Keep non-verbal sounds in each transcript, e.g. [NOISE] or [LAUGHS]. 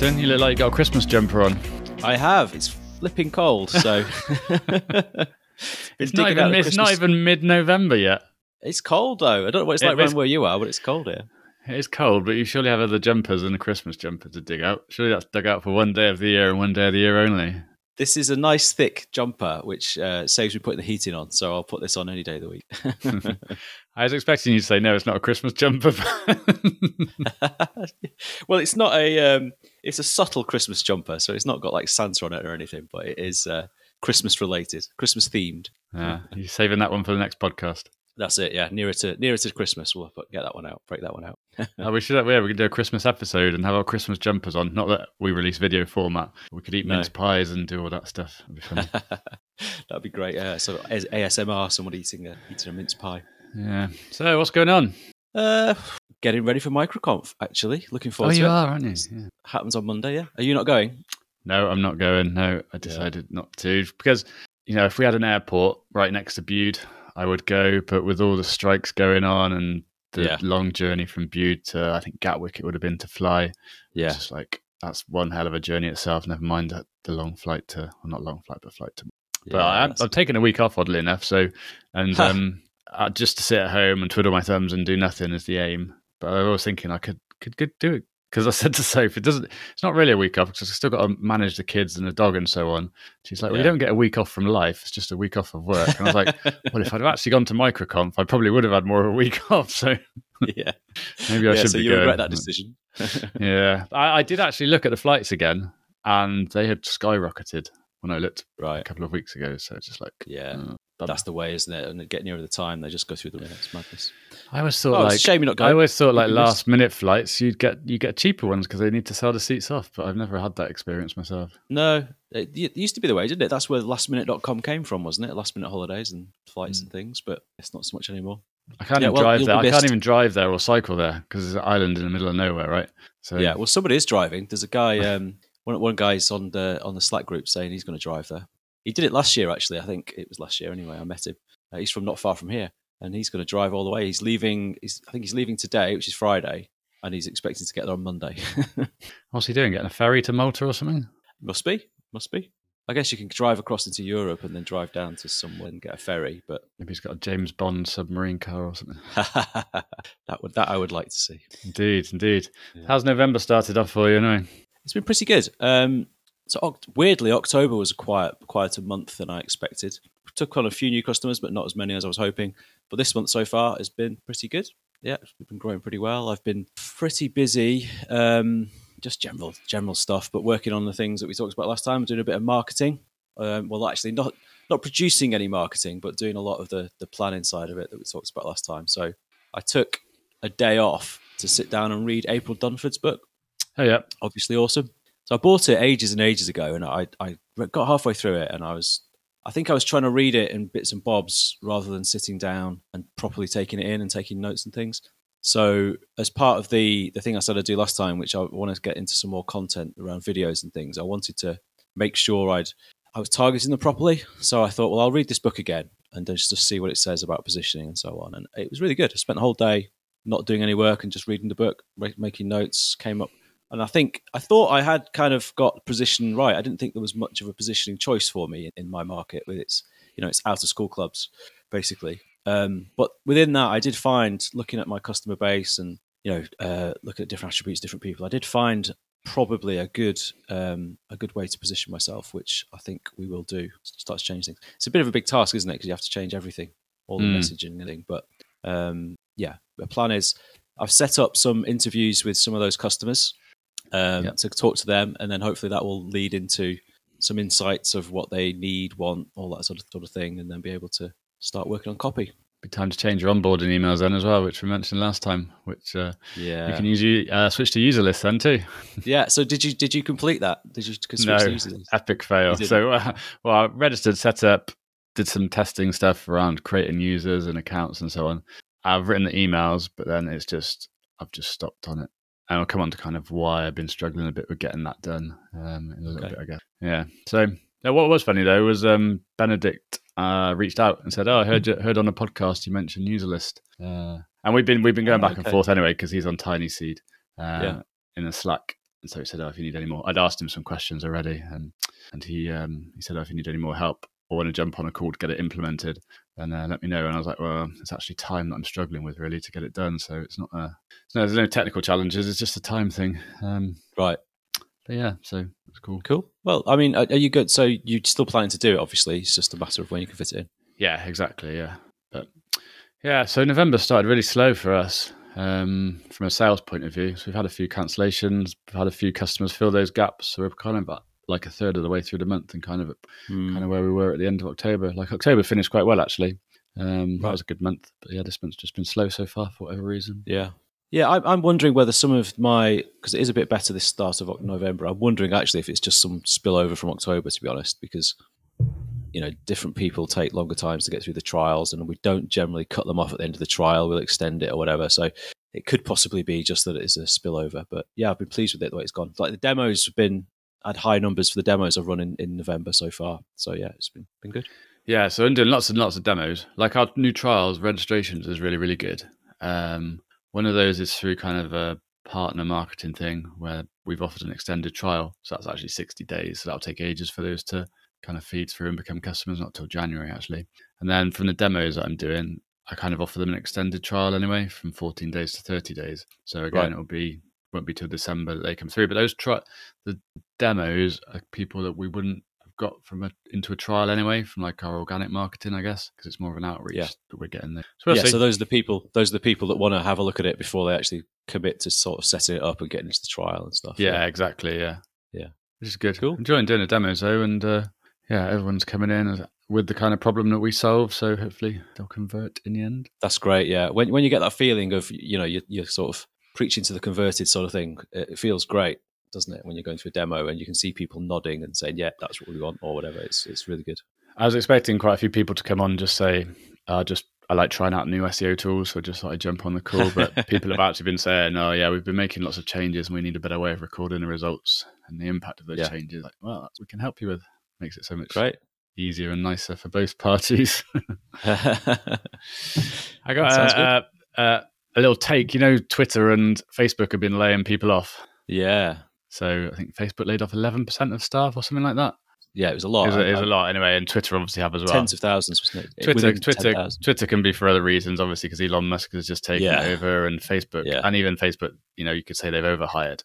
Martin. You look like you got a Christmas jumper on. I have. It's flipping cold, so [LAUGHS] [LAUGHS] it's not even it's not even mid-November yet. It's cold though. I don't know what it's like around where you are, but it's cold here. It is cold, but you surely have other jumpers than a Christmas jumper to dig out. Surely that's dug out for one day of the year and one day of the year only. This is a nice thick jumper, which uh, saves me putting the heating on. So I'll put this on any day of the week. [LAUGHS] I was expecting you to say no. It's not a Christmas jumper. [LAUGHS] [LAUGHS] well, it's not a. Um, it's a subtle Christmas jumper, so it's not got like Santa on it or anything, but it is uh, Christmas related, Christmas themed. Yeah, you're saving that one for the next podcast. That's it. Yeah, nearer to nearer to Christmas, we'll get that one out. Break that one out. oh, [LAUGHS] we should. Yeah, we could do a Christmas episode and have our Christmas jumpers on. Not that we release video format. We could eat no. mince pies and do all that stuff. That'd be funny. [LAUGHS] That'd be great. Yeah, so ASMR, someone eating a eating a mince pie. Yeah. So what's going on? Uh, getting ready for MicroConf. Actually, looking forward. Oh, to you it. are, aren't you? Yeah. Happens on Monday. Yeah. Are you not going? No, I'm not going. No, I decided yeah. not to because you know if we had an airport right next to Bude, I would go, but with all the strikes going on and the yeah. long journey from Bude to I think Gatwick, it would have been to fly. Yeah, just like that's one hell of a journey itself. Never mind the long flight to, well, not long flight, but flight to. Yeah, but I, I've taken a week off, oddly enough. So, and um, uh, just to sit at home and twiddle my thumbs and do nothing is the aim. But I was thinking I could could, could do it because I said to Sophie, it doesn't. It's not really a week off because I've still got to manage the kids and the dog and so on. She's like, "Well, yeah. you don't get a week off from life; it's just a week off of work." And I was like, [LAUGHS] "Well, if I'd have actually gone to MicroConf, I probably would have had more of a week [LAUGHS] off." So yeah, [LAUGHS] maybe I yeah, should so you going. regret that decision. yeah, I, I, did actually look at the flights again, and they had skyrocketed when I looked right. a couple of weeks ago. So it's just like, yeah, uh, that's the way, isn't it? And get nearer the time, they just go through the minutes. Madness. I always thought oh, like shame you're not going. I always thought like last minute flights, you'd get you get cheaper ones because they need to sell the seats off. But I've never had that experience myself. No, it, it used to be the way, didn't it? That's where lastminute.com came from, wasn't it? Last minute holidays and flights mm. and things. But it's not so much anymore. I can't yeah, even well, drive there. I can't even drive there or cycle there because it's an island in the middle of nowhere, right? So yeah, well, somebody is driving. There's a guy. Um, one one guy's on the on the Slack group saying he's going to drive there. He did it last year, actually. I think it was last year anyway. I met him. Uh, he's from not far from here, and he's going to drive all the way. He's leaving. He's, I think he's leaving today, which is Friday, and he's expecting to get there on Monday. [LAUGHS] What's he doing? Getting a ferry to Malta or something? Must be. Must be. I guess you can drive across into Europe and then drive down to somewhere and get a ferry. But maybe he's got a James Bond submarine car or something. [LAUGHS] that would that I would like to see. Indeed, indeed. Yeah. How's November started off for you? Anyway? It's been pretty good. Um, so weirdly, October was a quiet, quieter month than I expected. Took on a few new customers, but not as many as I was hoping. But this month so far has been pretty good. Yeah, we've been growing pretty well. I've been pretty busy, um, just general general stuff, but working on the things that we talked about last time. Doing a bit of marketing. Um, well, actually, not not producing any marketing, but doing a lot of the the planning side of it that we talked about last time. So I took a day off to sit down and read April Dunford's book. Oh yeah, obviously awesome. So I bought it ages and ages ago, and I I got halfway through it, and I was I think I was trying to read it in bits and bobs rather than sitting down and properly taking it in and taking notes and things. So as part of the the thing I said I'd do last time, which I want to get into some more content around videos and things, I wanted to make sure I'd I was targeting them properly. So I thought, well, I'll read this book again and just to see what it says about positioning and so on. And it was really good. I spent the whole day not doing any work and just reading the book, making notes. Came up and I think I thought I had kind of got position right. I didn't think there was much of a positioning choice for me in, my market with its, you know, it's out of school clubs, basically. Um, but within that, I did find looking at my customer base and you know, uh, looking at different attributes, different people, I did find probably a good um, a good way to position myself, which I think we will do. Start to change things. It's a bit of a big task, isn't it? Because you have to change everything, all the mm. messaging and everything. But um, yeah, the plan is I've set up some interviews with some of those customers um, yep. to talk to them, and then hopefully that will lead into some insights of what they need, want, all that sort of sort of thing, and then be able to start working on copy. Be time to change your onboarding emails then as well, which we mentioned last time. Which uh, yeah, you can use uh, switch to Userlist then too. [LAUGHS] yeah. So did you did you complete that? Did you switch no, to Userlist? Epic fail. So uh, well, I registered, set up, did some testing stuff around creating users and accounts and so on. I've written the emails, but then it's just I've just stopped on it and I'll come on to kind of why I've been struggling a bit with getting that done um, in a little okay. bit, I guess. Yeah. So uh, what was funny though was um, Benedict uh, reached out and said, "Oh, I heard you, heard on a podcast you mentioned Userlist," uh, and we've been we've been going oh, back okay. and forth anyway because he's on TinySeed. Uh, yeah. in a Slack. And so he said, "Oh, if you need any more," I'd asked him some questions already, and and he um, he said, "Oh, if you need any more help or want to jump on a call to get it implemented, then uh, let me know." And I was like, "Well, it's actually time that I'm struggling with really to get it done. So it's not a no, there's no technical challenges. It's just a time thing." Um, right. But yeah, so it's cool. Cool. Well, I mean, are, are you good? So you're still planning to do it? Obviously, it's just a matter of when you can fit it in. Yeah, exactly. Yeah, but yeah, so November started really slow for us um, from a sales point of view. So we've had a few cancellations, we've had a few customers fill those gaps. So we're kind of like a third of the way through the month and kind of mm. kind of where we were at the end of October. Like October finished quite well actually. Um, right. That was a good month, but yeah, this month's just been slow so far for whatever reason. Yeah, yeah, I, I'm wondering whether some of my because it is a bit better this start of November. I'm wondering actually if it's just some spillover from October, to be honest, because you know different people take longer times to get through the trials, and we don't generally cut them off at the end of the trial. We'll extend it or whatever. So it could possibly be just that it is a spillover. But yeah, I've been pleased with it the way it's gone. Like the demos have been had high numbers for the demos I've run in, in November so far. So yeah, it's been been good. Yeah, so I'm doing lots and lots of demos. Like our new trials registrations is really really good. Um, one of those is through kind of a partner marketing thing where we've offered an extended trial. So that's actually 60 days. So that'll take ages for those to kind of feed through and become customers, not till January actually. And then from the demos that I'm doing, I kind of offer them an extended trial anyway, from 14 days to 30 days. So again, right. it'll be won't be till December that they come through. But those tri- the demos are people that we wouldn't have got from a, into a trial anyway from like our organic marketing, I guess, because it's more of an outreach yeah. that we're getting there. So yeah, so those are the people. Those are the people that want to have a look at it before they actually commit to sort of setting it up and getting into the trial and stuff. Yeah, yeah. exactly. Yeah, yeah, which is good. Cool. Enjoying doing the demos though, and uh, yeah, everyone's coming in with the kind of problem that we solve. So hopefully they'll convert in the end. That's great. Yeah, when when you get that feeling of you know you're, you're sort of preaching to the converted sort of thing, it feels great doesn't it? When you're going through a demo and you can see people nodding and saying, "Yeah, that's what we want," or whatever. It's it's really good. I was expecting quite a few people to come on and just say, uh, "Just I like trying out new SEO tools," so just thought I'd jump on the call. But [LAUGHS] people have actually been saying, "Oh yeah, we've been making lots of changes and we need a better way of recording the results and the impact of those yeah. changes." Like, well, that's what we can help you with. Makes it so much Great. easier and nicer for both parties. [LAUGHS] [LAUGHS] I got a, a, a, a little take. You know, Twitter and Facebook have been laying people off. Yeah, so I think Facebook laid off 11% of staff or something like that. Yeah, it was a lot. It was, a, it was uh, a lot anyway, and Twitter obviously have as well. Tens of thousands, wasn't it? Twitter, Twitter, 10, Twitter can be for other reasons, obviously, because Elon Musk has just taken yeah. over, and Facebook, yeah. and even Facebook, you know, you could say they've overhired.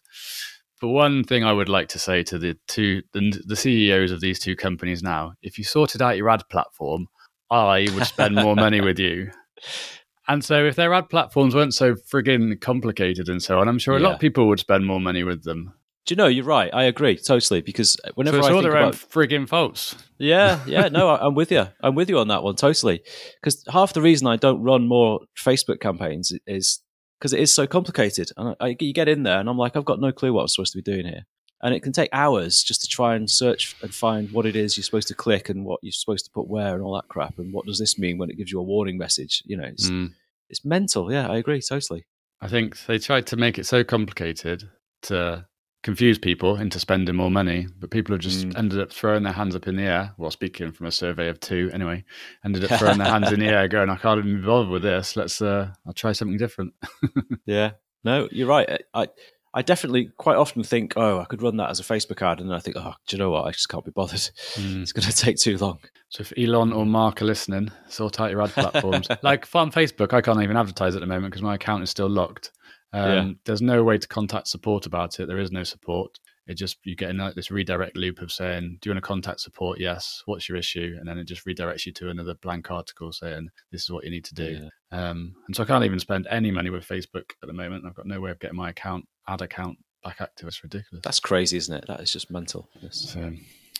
But one thing I would like to say to the two, the, the CEOs of these two companies now, if you sorted out your ad platform, I would spend more money with you. [LAUGHS] And so, if their ad platforms weren't so frigging complicated and so on, I'm sure a yeah. lot of people would spend more money with them. Do you know you're right? I agree totally because whenever so it's I all think their about, frigging faults. Yeah, [LAUGHS] yeah, no, I'm with you. I'm with you on that one totally. Because half the reason I don't run more Facebook campaigns is because it is so complicated, and I, you get in there and I'm like, I've got no clue what I'm supposed to be doing here, and it can take hours just to try and search and find what it is you're supposed to click and what you're supposed to put where and all that crap, and what does this mean when it gives you a warning message? You know, it's mm. it's mental. Yeah, I agree totally. I think they tried to make it so complicated to confuse people into spending more money, but people have just mm. ended up throwing their hands up in the air. Well, speaking from a survey of two, anyway, ended up throwing their hands in the [LAUGHS] air, going, "I can't even be bothered with this. Let's, uh, I'll try something different." [LAUGHS] yeah, no, you're right. I, I definitely quite often think, "Oh, I could run that as a Facebook ad," and then I think, "Oh, do you know what? I just can't be bothered. Mm. It's going to take too long." So if Elon or Mark are listening, sort out your ad platforms. [LAUGHS] like on Facebook, I can't even advertise at the moment because my account is still locked. Um, yeah. There's no way to contact support about it. There is no support. It just you get in like this redirect loop of saying, "Do you want to contact support? Yes. What's your issue?" And then it just redirects you to another blank article saying, "This is what you need to do." Yeah. Um, and so I can't even spend any money with Facebook at the moment. I've got no way of getting my account ad account back active. It's ridiculous. That's crazy, isn't it? That is just mental. Yes. So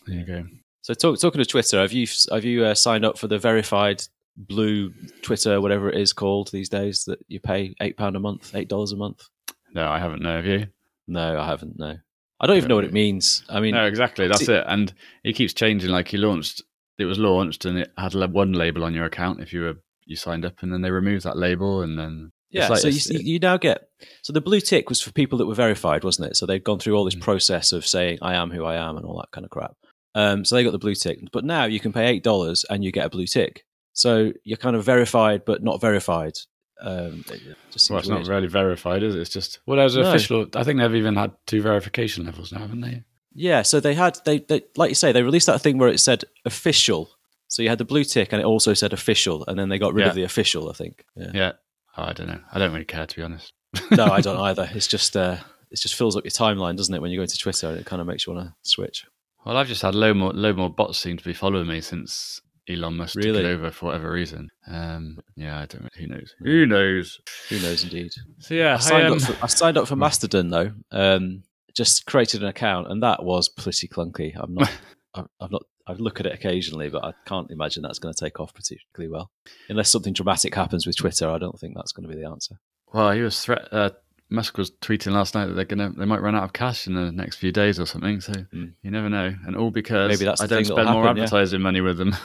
there you go. So talk, talking to Twitter, have you have you uh, signed up for the verified blue Twitter, whatever it is called these days, that you pay eight pound a month, eight dollars a month? No, I haven't. No, have you? No, I haven't. No, I don't even know what it means. I mean, no, exactly. That's it. And it keeps changing. Like he launched, it was launched, and it had one label on your account if you were you signed up, and then they removed that label, and then yeah. Like so you, you now get so the blue tick was for people that were verified, wasn't it? So they'd gone through all this mm. process of saying I am who I am and all that kind of crap. Um, so they got the blue tick, but now you can pay eight dollars and you get a blue tick. So you're kind of verified but not verified Um, it just well, it's weird. not really verified, is it? It's just well, there's no. official. I think they've even had two verification levels now, haven't they? Yeah. So they had they, they like you say they released that thing where it said official. So you had the blue tick, and it also said official, and then they got rid Yeah. of the official. I think. Yeah. Yeah. Oh, I don't know. I don't really care to be honest. no, I don't [LAUGHS] either. It's just uh, it just fills up your timeline, doesn't it? When you go into Twitter, and it kind of makes you want to switch. Well, I've just had low more low more bots seem to be following me since Elon Musk Really? took it over for whatever reason. Um, yeah, I don't. Who knows? Who knows? Who knows, indeed. So yeah, I signed, um, up, for, I signed up for [LAUGHS] Mastodon though. Um, just created an account, and that was pretty clunky. I'm not. [LAUGHS] I've I've not. I look at it occasionally, but I can't imagine that's going to take off particularly well. Unless something dramatic happens with Twitter, I don't think that's going to be the answer. Well, he was threat. Uh, Musk was tweeting last night that they're gonna they might run out of cash in the next few days or something. So Mm. you never know, and all because Maybe that's I don't spend that'll more happen, yeah. advertising money with them.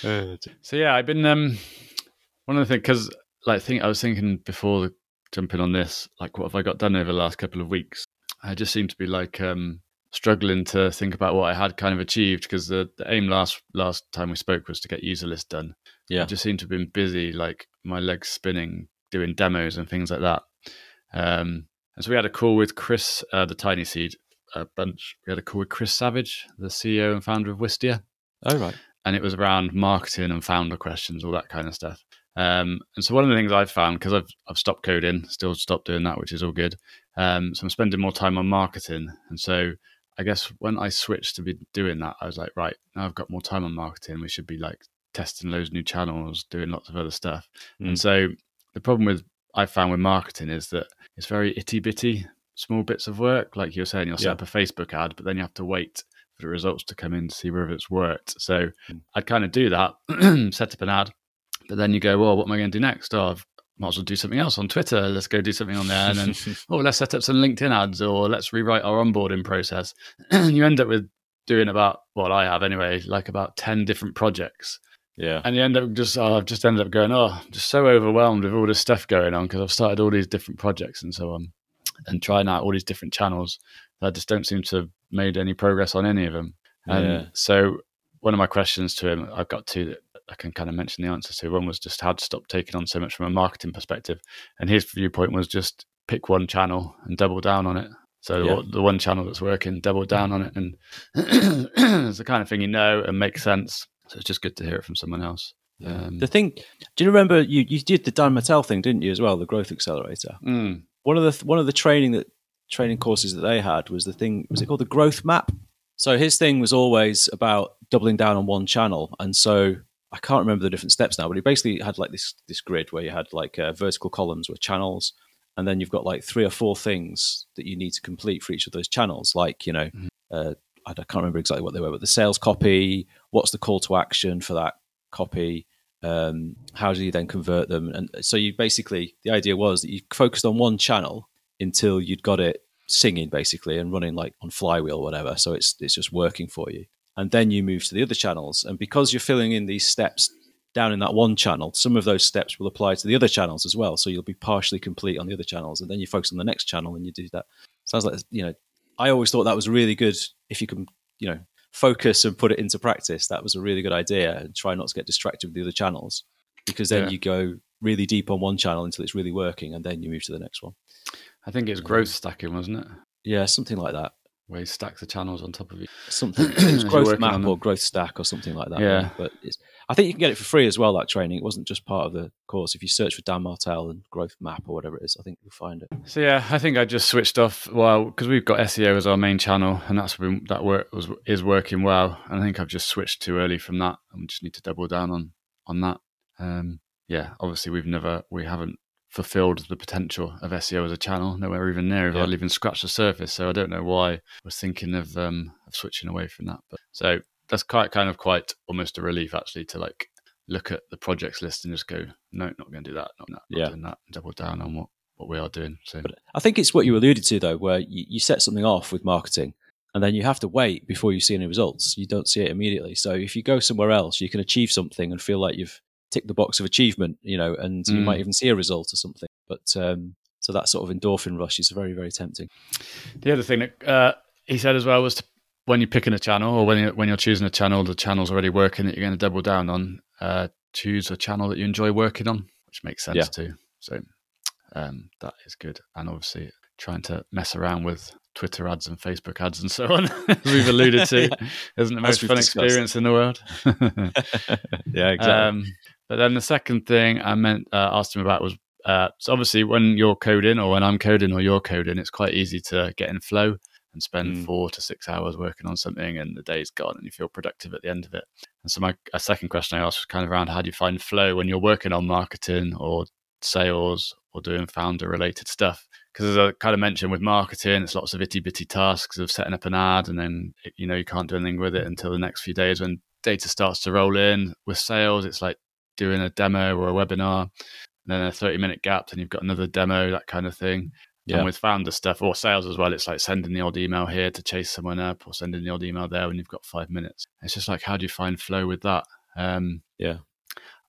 [LAUGHS] so yeah, I've been um one of the things because like think I was thinking before jumping on this, like what have I got done over the last couple of weeks? I just seem to be like um struggling to think about what I had kind of achieved because the, the aim last last time we spoke was to get Userlist done. Yeah. I just seemed to have been busy, like my legs spinning, doing demos and things like that. Um, and so we had a call with Chris, uh, the TinySeed uh, bunch. We had a call with Chris Savage, the CEO and founder of Wistia, oh right. and it was around marketing and founder questions, all that kind of stuff. Um, and so one of the things I've found because I've I've stopped coding, still stopped doing that, which is all good. Um, so I'm spending more time on marketing, and so I guess when I switched to be doing that, I was like, right now I've got more time on marketing. We should be like testing loads of new channels, doing lots of other stuff. Mm. And so the problem with I found with marketing is that it's very itty bitty, small bits of work. Like you're saying, you'll set Yeah. up a Facebook ad, but then you have to wait for the results to come in to see whether it's worked. So Mm. I'd kind of do that, [CLEARS THROAT] set up an ad, but then you go, well, what am I going to do next? Oh, I've might as well do something else on Twitter. Let's go do something on there. And then, [LAUGHS] oh, let's set up some LinkedIn ads or let's rewrite our onboarding process. [CLEARS THROAT] and you end up with doing about, what I have anyway, like about 10 different projects. yeah. And you end up just, oh, I've just ended up going, oh, I'm just so overwhelmed with all this stuff going on because I've started all these different projects and so on and trying out all these different channels. that I just don't seem to have made any progress on any of them. And Yeah. so one of my questions to him, I've got two that I can kind of mention the answer to. One was just had to stop taking on so much from a marketing perspective. And his viewpoint was just pick one channel and double down on it. So Yeah. the, the one channel that's working, double down on it. And [CLEARS THROAT] it's the kind of thing you know and makes sense. So it's just good to hear it from someone else. Um, The thing, do you remember you, you did the Dan Martell thing, didn't you, as well, the growth accelerator? mm, One of the one of the training that training courses that they had was the thing was it called the growth map? So his thing was always about doubling down on one channel, and so I can't remember the different steps now, but he basically had like this this grid where you had like uh, vertical columns with channels, and then you've got like three or four things that you need to complete for each of those channels, like you know. Mhm. Uh, I can't remember exactly what they were, but the sales copy, what's the call to action for that copy, um, how do you then convert them? And so you basically, the idea was that you focused on one channel until you'd got it singing basically and running like on flywheel or whatever. So it's it's just working for you, and then you move to the other channels. And because you're filling in these steps down in that one channel, some of those steps will apply to the other channels as well. So you'll be partially complete on the other channels, and then you focus on the next channel and you do that. Sounds like you know. I always thought that was really good if you can, you know, focus and put it into practice. That was a really good idea, and try not to get distracted with the other channels, because then Yeah. you go really deep on one channel until it's really working, and then you move to the next one. I think it's growth stacking, wasn't it? Yeah, something like that. Where you stack the channels on top of each. [CLEARS THROAT] Something it [CLEARS THROAT] As was you're growth map or growth stack or something like that. Yeah. but it's, I think you can get it for free as well. That training. It wasn't just part of the course. If you search for Dan Martell and growth map or whatever it is, I think you'll find it. So yeah, I think I just switched off. Well, because we've got SEO as our main channel, and that's been that work was is working well. And I think I've just switched too early from that, and we just need to double down on on that. Um, yeah, obviously we've never we haven't fulfilled the potential of SEO as a channel. Nowhere even near. We've Yeah. hardly even scratched the surface. So I don't know why we're thinking of um of switching away from that. But so that's quite kind of quite almost a relief actually to like look at the projects list and just go, no, not going to do that, not that, not Yeah. doing that, double down on what what we are doing. So But I think it's what you alluded to though, where you, you set something off with marketing, and then you have to wait before you see any results. You don't see it immediately. So if you go somewhere else, you can achieve something and feel like you've ticked the box of achievement, you know, and you Mm. might even see a result or something. But um, so that sort of endorphin rush is very, very tempting. The other thing that uh, he said as well was to, when you're picking a channel or when you're, when you're choosing a channel, the channel's already working that you're going to double down on. Uh, choose a channel that you enjoy working on, which makes sense Yeah. too. So um, that is good. And obviously, trying to mess around with Twitter ads and Facebook ads and so on, [LAUGHS] as we've alluded to, [LAUGHS] isn't the most fun discussed. experience in the world. [LAUGHS] yeah, exactly. Um, but then the second thing I meant uh, asked him about was uh, so obviously when you're coding or when I'm coding or you're coding, it's quite easy to get in flow and spend Mm. four to six hours working on something, and the day's gone, and you feel productive at the end of it. And so my a second question I asked was kind of around how do you find flow when you're working on marketing or sales or doing founder related stuff because as I kind of mentioned with marketing, it's lots of itty bitty tasks of setting up an ad, and then you know you can't do anything with it until the next few days when data starts to roll in. With sales, it's like doing a demo or a webinar, and then a thirty minute gap, then you've got another demo, that kind of thing. Yeah. And with founder stuff or sales as well, it's like sending the odd email here to chase someone up, or sending the odd email there when you've got five minutes. It's just like how do you find flow with that? Um, Yeah.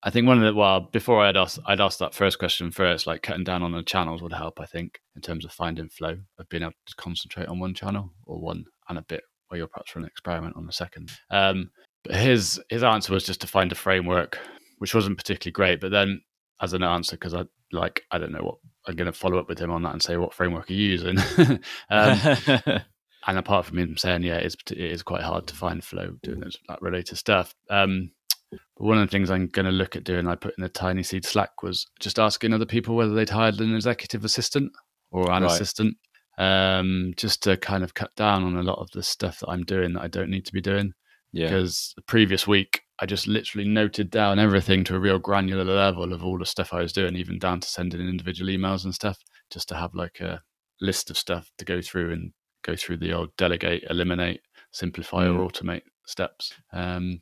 I think one of the well before I'd asked I'd asked that first question first, like cutting down on the channels would help. I think in terms of finding flow of being able to concentrate on one channel or one and a bit where you're perhaps running an experiment on the second. Um, but his his answer was just to find a framework, which wasn't particularly great. But then as an answer, because I like I don't know what I'm going to follow up with him on that and say what framework are you using. [LAUGHS] um, [LAUGHS] and apart from him saying, yeah, it's it is quite hard to find flow doing those that related stuff. Um, but one of the things I'm going to look at doing, I put in the TinySeed Slack, was just asking other people whether they'd hired an executive assistant or an Right. assistant, um, just to kind of cut down on a lot of the stuff that I'm doing that I don't need to be doing. yeah. Because the previous week, I just literally noted down everything to a real granular level of all the stuff I was doing, even down to sending in individual emails and stuff, just to have like a list of stuff to go through and go through the old delegate, eliminate, simplify, Mm. or automate steps. Um,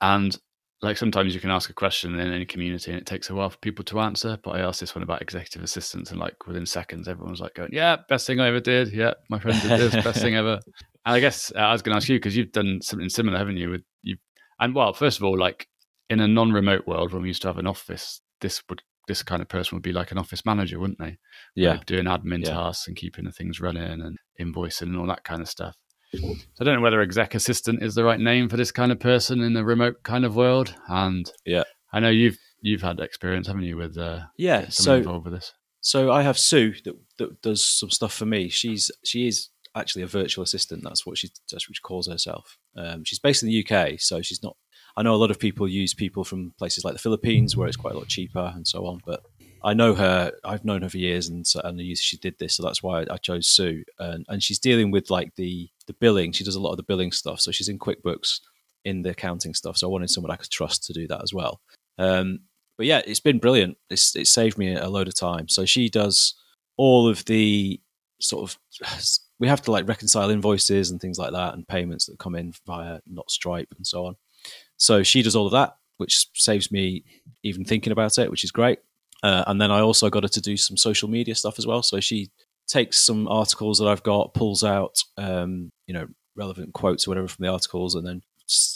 and like sometimes you can ask a question in any community and it takes a while for people to answer. But I asked this one about executive assistants, and like within seconds, everyone was like going, "Yeah, best thing I ever did. Yeah, my friend did this, best thing ever." [LAUGHS] And I guess uh, I was going to ask you because you've done something similar, haven't you? With you, and well, first of all, like in a non-remote world, when we used to have an office, this would this kind of person would be like an office manager, wouldn't they? yeah. like doing admin Yeah. tasks and keeping the things running and invoicing and all that kind of stuff. So I don't know whether exec assistant is the right name for this kind of person in the remote kind of world. And Yeah. I know you've you've had experience, haven't you, with uh, Yeah. So involved with this? So I have Sue that, that does some stuff for me. She's she is actually a virtual assistant. That's what she that's what she calls herself. Um, she's based in the UK, so she's not. I know a lot of people use people from places like the Philippines where it's quite a lot cheaper and so on. But I know her. I've known her for years, and so, and I she did this, so that's why I chose Sue. And and she's dealing with like the the billing. She does a lot of the billing stuff. So she's in QuickBooks in the accounting stuff. So I wanted someone I could trust to do that as well. Um, but yeah, it's been brilliant. It's it saved me a load of time. So she does all of the sort of we have to like reconcile invoices and things like that and payments that come in via not Stripe and so on. So she does all of that, which saves me even thinking about it, which is great. Uh, and then I also got her to do some social media stuff as well. So she takes some articles that I've got, pulls out, um, you know, relevant quotes or whatever from the articles, and then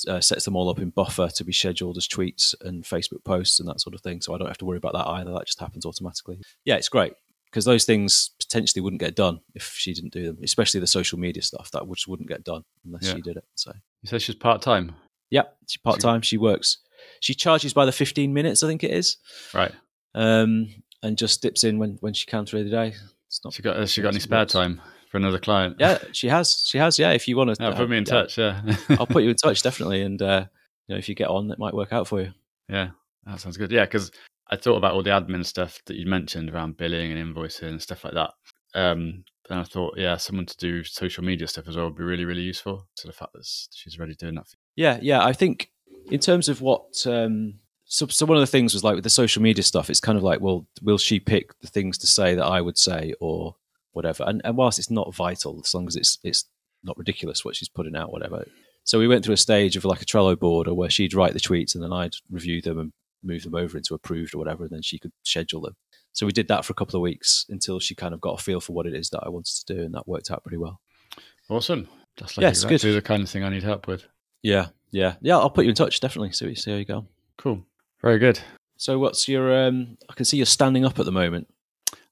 uh, sets them all up in Buffer to be scheduled as tweets and Facebook posts and that sort of thing. So I don't have to worry about that either. That just happens automatically. Yeah, it's great because those things potentially wouldn't get done if she didn't do them, especially the social media stuff that just wouldn't get done unless Yeah. she did it. So You said she's part time, yeah, she's part time. She works. She charges by the fifteen minutes, I think it is, right? um, and just dips in when when she can through the day. It's not. She got has she got any spare time for another client? Yeah, she has. She has. Yeah, if you want to, [LAUGHS] Yeah, put me in touch. Yeah, [LAUGHS] I'll put you in touch definitely, and uh, you know if you get on, it might work out for you. Yeah, that sounds good. Yeah, because I thought about all the admin stuff that you mentioned around billing and invoicing and stuff like that. Um, and I thought, yeah, someone to do social media stuff as well would be really, really useful. So the fact that she's already doing that. For Yeah, yeah. I think in terms of what, um, so, so one of the things was like with the social media stuff, it's kind of like, well, will she pick the things to say that I would say or whatever? And, and whilst it's not vital, as long as it's it's not ridiculous what she's putting out, whatever. So we went through a stage of like a Trello board or where she'd write the tweets and then I'd review them and move them over into approved or whatever, and then she could schedule them. So we did that for a couple of weeks until she kind of got a feel for what it is that I wanted to do, and that worked out pretty well. Awesome. That's like Yeah, exactly good. the kind of thing I need help with. Yeah, yeah, yeah. I'll put you in touch definitely. See, see how you go. Cool. Very good. So what's your? Um, I can see you're standing up at the moment.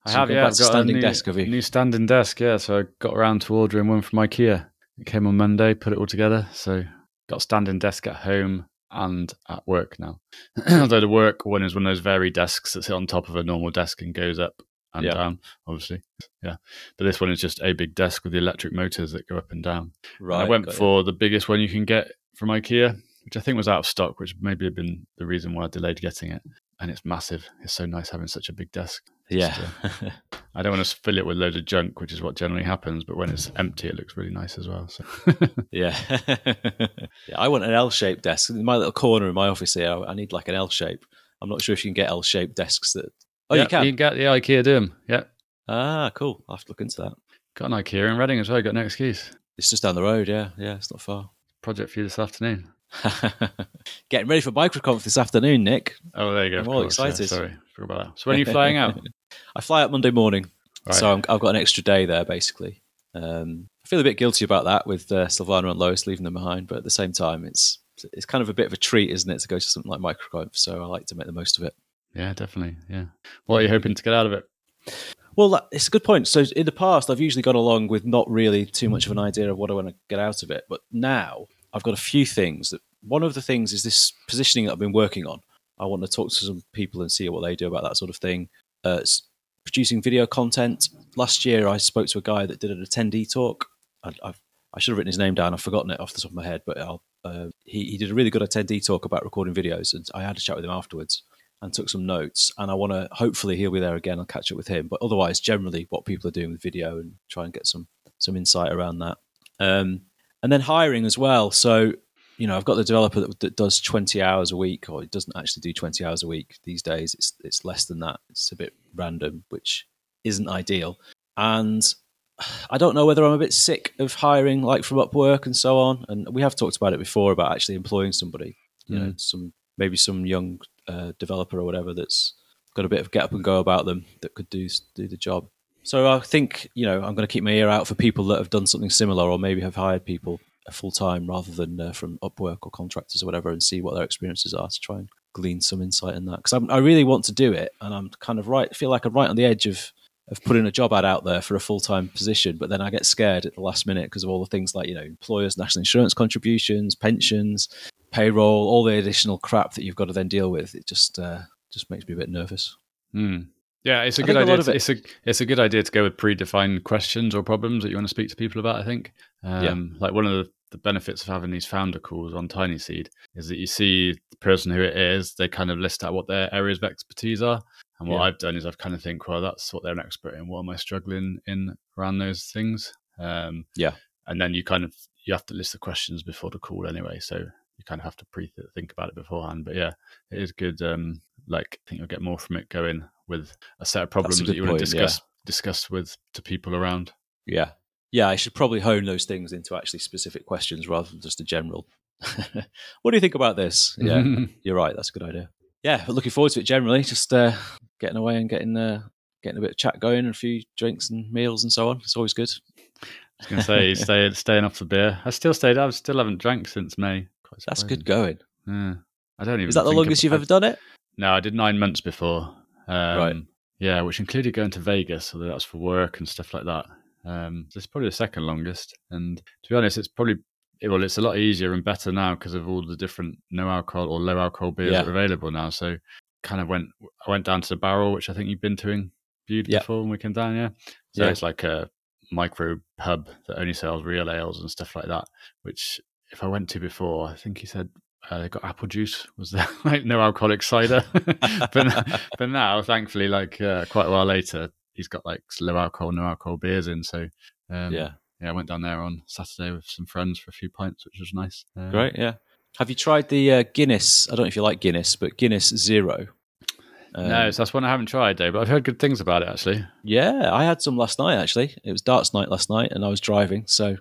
I So have, yeah. I've a got standing a new, desk, have you? new standing desk, yeah. So I got around to ordering one from IKEA. It came on Monday, put it all together. So got a standing desk at home and at work now. [CLEARS THROAT] Although the work one is one of those very desks that sit on top of a normal desk and goes up and yeah. down, obviously. Yeah. But this one is just a big desk with the electric motors that go up and down. Right. And I went for it. the biggest one you can get from IKEA, which I think was out of stock, which maybe have been the reason why I delayed getting it. And it's massive. It's so nice having such a big desk. Yeah. uh, [LAUGHS] I don't want to fill it with loads of junk, which is what generally happens. But when it's empty, it looks really nice as well. So. [LAUGHS] yeah. [LAUGHS] yeah. I want an L-shaped desk in my little corner in my office here. I need like an L shape. I'm not sure if you can get L-shaped desks that. Oh, yeah, you can. You can get the IKEA Doom. Yeah. Ah, cool. I'll have to look into that. Got an IKEA in Reading as well. Got no excuse. It's just down the road. Yeah, yeah. It's not far. Project for you this afternoon. [LAUGHS] Getting ready for MicroConf this afternoon, Nick. Oh, there you go. I'm all excited. Yeah, sorry, forgot about that. So when are you [LAUGHS] flying out? I fly out Monday morning, right. so i have got an extra day there. Basically, um, I feel a bit guilty about that with uh, Silvana and Lois leaving them behind, but at the same time, it's it's kind of a bit of a treat, isn't it, to go to something like MicroConf? So I like to make the most of it. Yeah, definitely. Yeah. What are you hoping to get out of it? Well, it's a good point. So in the past, I've usually gone along with not really too much of an idea of what I want to get out of it, but now I've got a few things that one of the things is this positioning that I've been working on. I want to talk to some people and see what they do about that sort of thing. Uh, producing video content. Last year, I spoke to a guy that did an attendee talk. I, I've, i should have written his name down. I've forgotten it off the top of my head, but uh, he, he did a really good attendee talk about recording videos, and I had a chat with him afterwards and took some notes. And I want to hopefully he'll be there again. I'll catch up with him. But otherwise, generally, what people are doing with video and try and get some some insight around that. Um, and then hiring as well. So you know, I've got the developer that, that, does 20 hours a week, or it doesn't actually do 20 hours a week these days. It's it's less than that. It's a bit random, which isn't ideal. And I don't know whether I'm a bit sick of hiring like from Upwork and so on. And we have talked about it before about actually employing somebody, you mm. know, some maybe some young uh, developer or whatever that's got a bit of get up and go about them that could do do the job. So I think you know I'm going to keep my ear out for people that have done something similar or maybe have hired people full time rather than uh, from Upwork or contractors or whatever, and see what their experiences are to try and glean some insight in that. Because I really want to do it, and I'm kind of right. feel like I'm right on the edge of of putting a job ad out there for a full time position, but then I get scared at the last minute because of all the things like you know employers' national insurance contributions, pensions, payroll, all the additional crap that you've got to then deal with. It just uh, just makes me a bit nervous. Hmm. Yeah, it's a I good idea. A it, it's a it's a good idea to go with predefined questions or problems that you want to speak to people about. I think, um, yeah. like one of the, the benefits of having these founder calls on TinySeed is that you see the person who it is. They kind of list out what their areas of expertise are, and what yeah. I've done is I've kind of think, well, that's what they're an expert in. What am I struggling in around those things? Um, yeah, and then you kind of you have to list the questions before the call anyway. So you kind of have to pre think about it beforehand. But yeah, it is good. Um, like I think you'll get more from it going with a set of problems that you want to discuss yeah. discuss with to people around. Yeah, yeah. I should probably hone those things into actually specific questions rather than just a general. [LAUGHS] what do you think about this? Yeah, [LAUGHS] you're right. That's a good idea. Yeah, but looking forward to it generally. Just uh, getting away and getting uh, getting a bit of chat going and a few drinks and meals and so on. It's always good. I was going to say, [LAUGHS] stay, staying off the beer. I still stayed. I still haven't drank since May. That's good going. Yeah. I don't even. Is that the longest you've ever done it? No, I did nine months before. Um, right. Yeah, which included going to Vegas, so that's for work and stuff like that. Um, so it's probably the second longest. And to be honest, it's probably well, it's a lot easier and better now because of all the different no alcohol or low alcohol beers yeah. that are available now. So kind of went I went down to the barrel, which I think you've been to in Bude yeah. before when we came down, yeah. So yeah. it's like a micro pub that only sells real ales and stuff like that. Which if I went to before, I think he said uh, they got apple juice was there [LAUGHS] like no alcoholic cider [LAUGHS] but, [LAUGHS] but now thankfully like uh, quite a while later he's got like low alcohol no alcohol beers in so um, yeah yeah i went down there on saturday with some friends for a few pints which was nice uh, great yeah have you tried the uh, guinness i don't know if you like guinness but guinness zero um, no, so that's one I haven't tried, though. But I've heard good things about it, actually. Yeah, I had some last night. Actually, it was darts night last night, and I was driving, so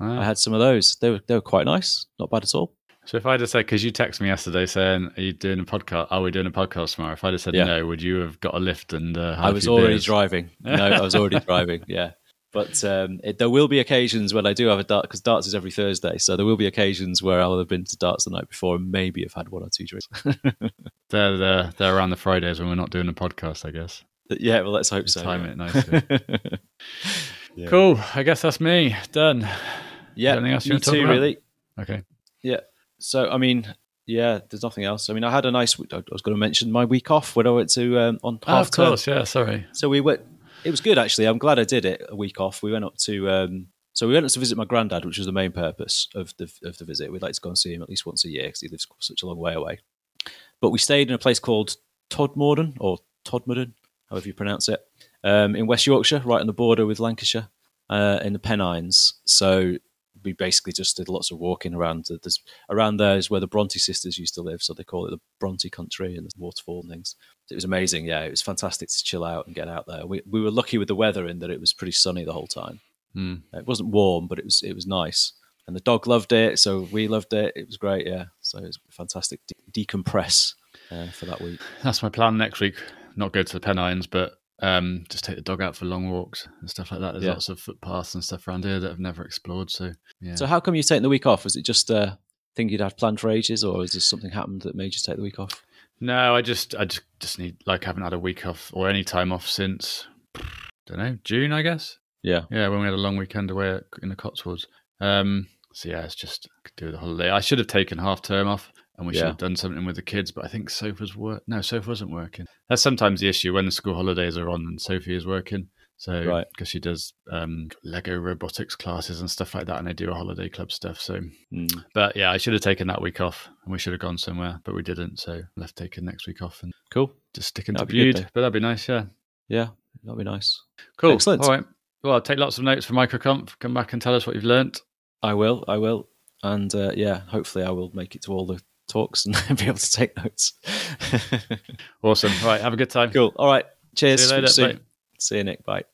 ah. I had some of those. They were they were quite nice, not bad at all. So if I just said, because you texted me yesterday saying, "Are you doing a podcast? Are we doing a podcast tomorrow?" If I just said yeah. no, would you have got a lift and? Uh, I was already beers? driving. [LAUGHS] No, I was already driving. Yeah, but um, it, there will be occasions when I do have a dart because darts is every Thursday, so there will be occasions where I'll have been to darts the night before and maybe have had one or two drinks. [LAUGHS] they're, they're they're around the Fridays when we're not doing a podcast, I guess. Yeah, well, let's hope so. Time yeah. it nicely. [LAUGHS] yeah. Cool. I guess that's me done. Yeah, anything else you you want to me too. Really. Okay. Yeah. So, I mean, yeah, there's nothing else. I mean, I had a nice. I was going to mention my week off when I went to um, on half. Oh, of course, term. yeah. Sorry. So we went. It was good actually. I'm glad I did it. A week off. We went up to. Um, so we went up to visit my granddad, which was the main purpose of the of the visit. We'd like to go and see him at least once a year because he lives such a long way away. But we stayed in a place called Todmorden or Todmorden, however you pronounce it, um, in West Yorkshire, right on the border with Lancashire, uh, in the Pennines. So we basically just did lots of walking around. There's, around there is where the Bronte sisters used to live, so they call it the Bronte country and the waterfall and things. It was amazing. Yeah, it was fantastic to chill out and get out there. We we were lucky with the weather in that it was pretty sunny the whole time. Mm. It wasn't warm, but it was it was nice. And the dog loved it, so we loved it. It was great. Yeah, so it was fantastic. De- decompress uh, for that week. That's my plan next week. Not go to the Pennines, but um, just take the dog out for long walks and stuff like that. There's yeah. lots of footpaths and stuff around here that I've never explored. So, yeah. So, how come you're taking the week off? Was it just a thing you'd had planned for ages, or is there something happened that made you take the week off? No, I just, I just, just need like haven't had a week off or any time off since, [SNIFFS] don't know, June, I guess. Yeah, yeah, when we had a long weekend away in the Cotswolds. Um, so yeah, it's just do the holiday. I should have taken half term off and we yeah. should have done something with the kids. But I think Sophie's work. No, Sophie wasn't working. That's sometimes the issue when the school holidays are on and Sophie is working. So right. because she does um, Lego robotics classes and stuff like that, and they do a holiday club stuff. So, mm. but yeah, I should have taken that week off, and we should have gone somewhere, but we didn't. So left taking next week off and cool, just sticking that'd to Bude. But that'd be nice, yeah. Yeah, that'd be nice. Cool, excellent. All right. Well, I'll take lots of notes for microconf. Come back and tell us what you've learnt. I will. I will. And uh, yeah, hopefully I will make it to all the talks and [LAUGHS] be able to take notes. [LAUGHS] awesome. All right. Have a good time. Cool. All right. Cheers. See you later. See you, Nick. Bye.